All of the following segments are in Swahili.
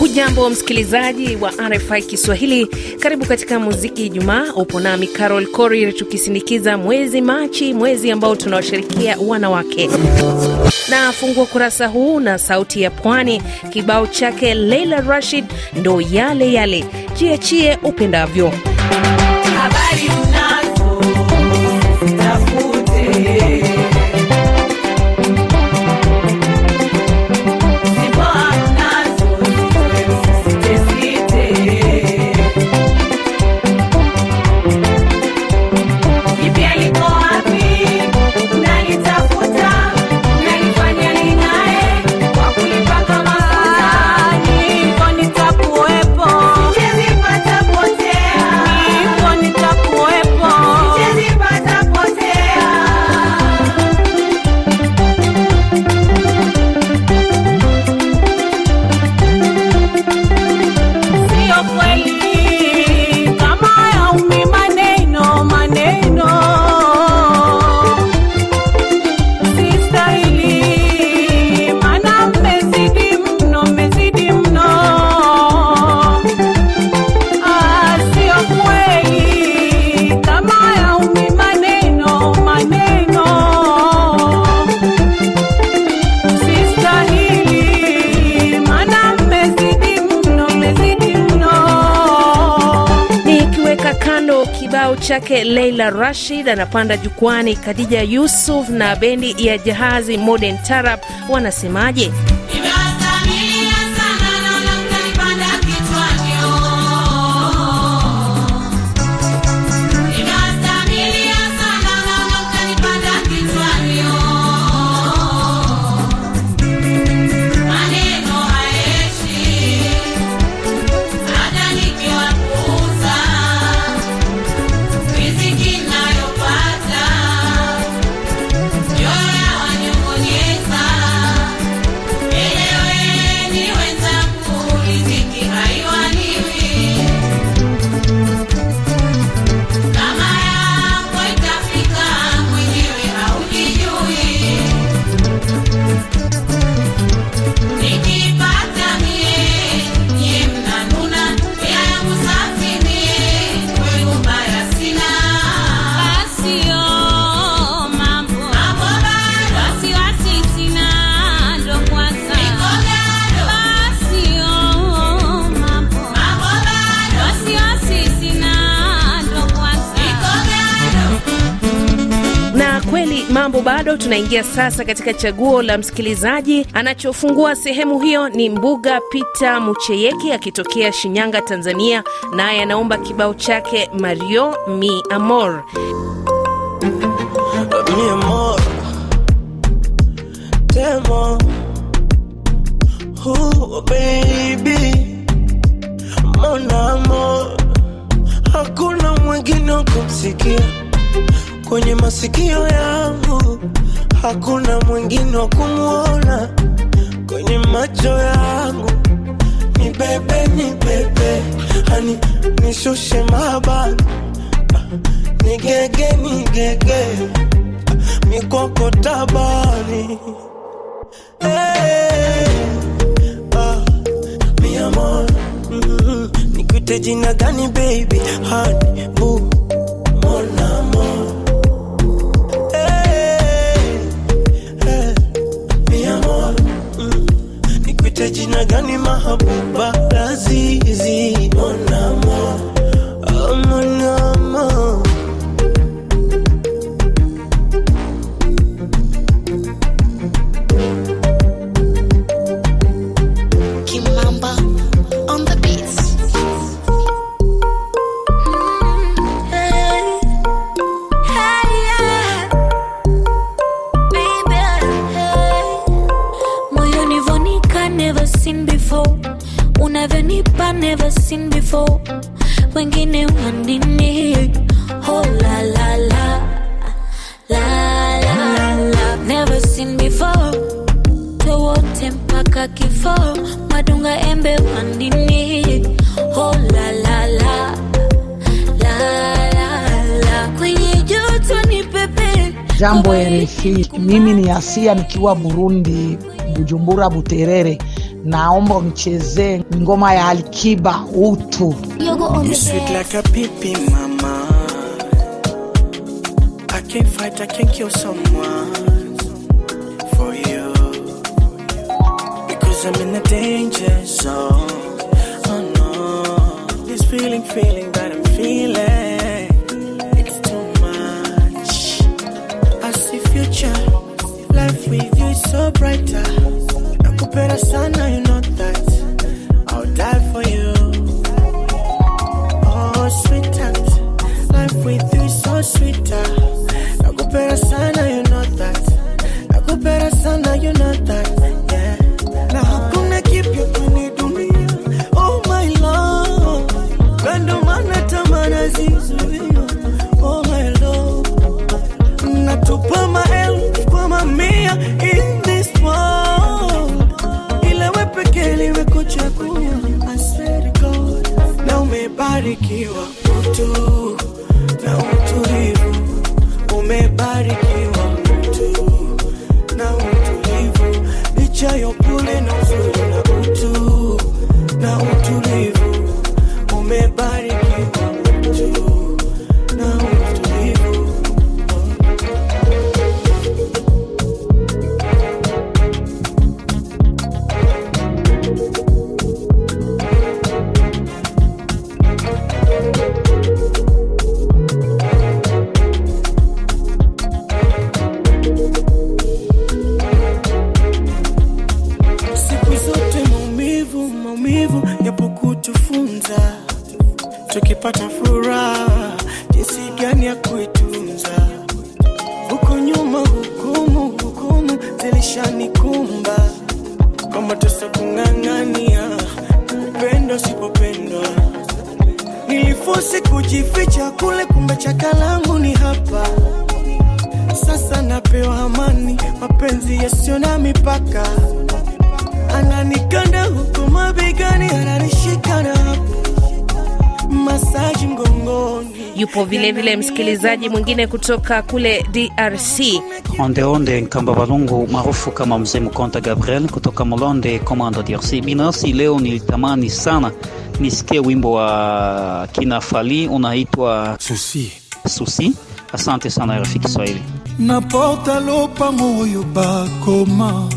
Hujambo msikilizaji wa RFI Kiswahili, karibu katika muziki Ijumaa. Upo nami Carol Korir, tukisindikiza mwezi Machi, mwezi ambao tunawashirikia wanawake. Na fungua kurasa huu na sauti ya pwani, kibao chake Leila Rashid, ndo yale yale, jiachie upendavyo. Habari chake Leila Rashid anapanda jukwani. Khadija Yusuf na bendi ya Jahazi Modern Tarab wanasemaje? Mambo bado. Tunaingia sasa katika chaguo la msikilizaji. Anachofungua sehemu hiyo ni Mbuga Peter Mucheyeki akitokea Shinyanga, Tanzania, naye anaomba kibao chake Mario mi amor mi amor Temo. Oh, baby mon amor, hakuna mwingine kumsikia kwenye masikio yangu, hakuna mwingine wa kumwona kwenye macho yangu. Ni bebe, ni bebe, hani nishushe mabani, ni gege, ni gege, mikoko tabani. Hey, ah, mi amor mm. Nikuite jina gani baby, honey, mahabuba lazizi never seen before. Wengine wanini oh la la la. La la la. Never seen before. Towote mpaka kifo. Madunga embe wanini? oh la la la. La la la. Kwenye joto ni pepe. Jambo RFI, mimi ni Asia nikiwa Burundi, Bujumbura Buterere. Naomba unichezee ngoma ya Alikiba utu. You sweet like a pipi, mama. I can't fight, I can't kill someone for you. Because I'm in a danger zone. Oh no. This feeling, feeling that I'm feeling. It's too much. I see future. Life with you is so brighter. Nakupenda sana, you umebarikiwa mtu na utulivu, umebarikiwa mtu na utulivu, licha ya upole na uzuri na utu na utulivu, umebarikiwa zilishanikumba kwa mateso kung'ang'ania upendo sipopendwa nilifosi kujificha kule kumbe chakalangu ni hapa. Sasa napewa amani mapenzi yasiyo na mipaka. Ananikanda huku mabegani ananishika Yupo vilevile vile msikilizaji mwingine kutoka kule DRC. Ondeonde Nkamba Balungu maarufu kama Mzee Mkonta Gabriel kutoka Molonde Komando DRC. Binafsi leo nilitamani sana nisikie wimbo wa kina Fali unaitwa susi Susi. Asante sana RFI Kiswahili. napota lopango oyo bakoma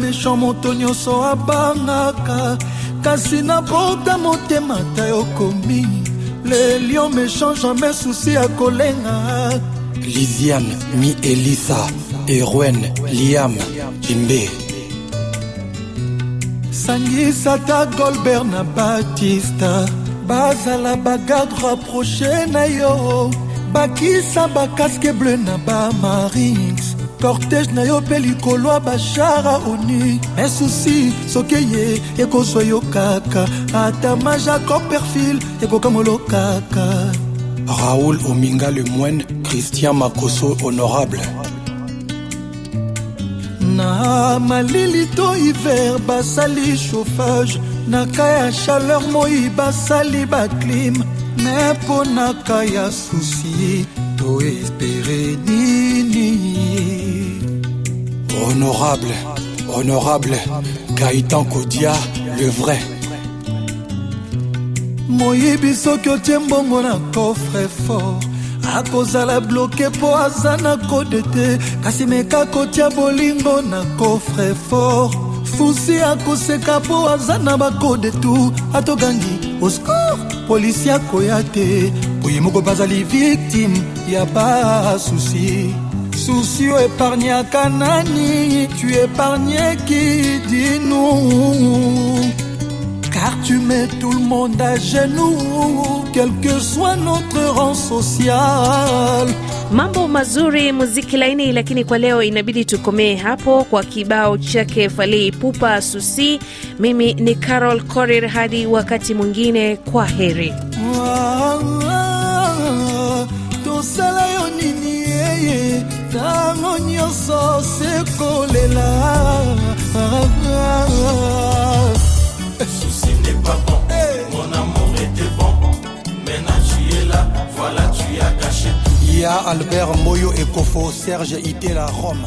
méchant moto nyonso abangaka kasi napota motema ta yokomi le lion méchant jamais susi akolenga Lisiane, Mi Elisa, Erwen, Liam, Jimbe. sangisa ta golbert na batista. Bazala bagarde rapproche na yo. Bakisa bakaske bleu na bamarines cortège na yo mpe likolo ya bashara oni. Me susi soki eye ekozwa yo kaka. Ata ma jacob perfil ekokamolo kaka. Raoul Ominga le moine, Christian Makoso honorable. na malili to hiver basali chauffage. Na ka ya chaleur moi basali baclim me mpo na ka ya susi to espere nini Honorable, honorable, Gaëtan Kodia, le vrai. moyibi soki otie mbongo na coffre fort akozala bloke mpo aza na kode te kasi meka kotia bolingo na coffre fort. Fusi akoseka mpo aza na bakode tu atogangi oscor polisi akoya te. Boye moko bazali victime ya basusi susi o à nani tu épargnais qui dit nous car tu mets tout le monde à genoux, quel que soit notre rang social. Mambo mazuri, muziki laini, lakini kwa leo inabidi tukomee hapo kwa kibao chake Falii Pupa Susi. Mimi ni Carol Korir, hadi wakati mwingine, kwa heri. Wow, wow, tosala yo nini yeye ntango nyonso sekolela. Ceci n'est pas bon. Mon amour était bon. Maintenant tu es là, voilà tu as gâché tout. ya albert mboyo ekofo serge itela rome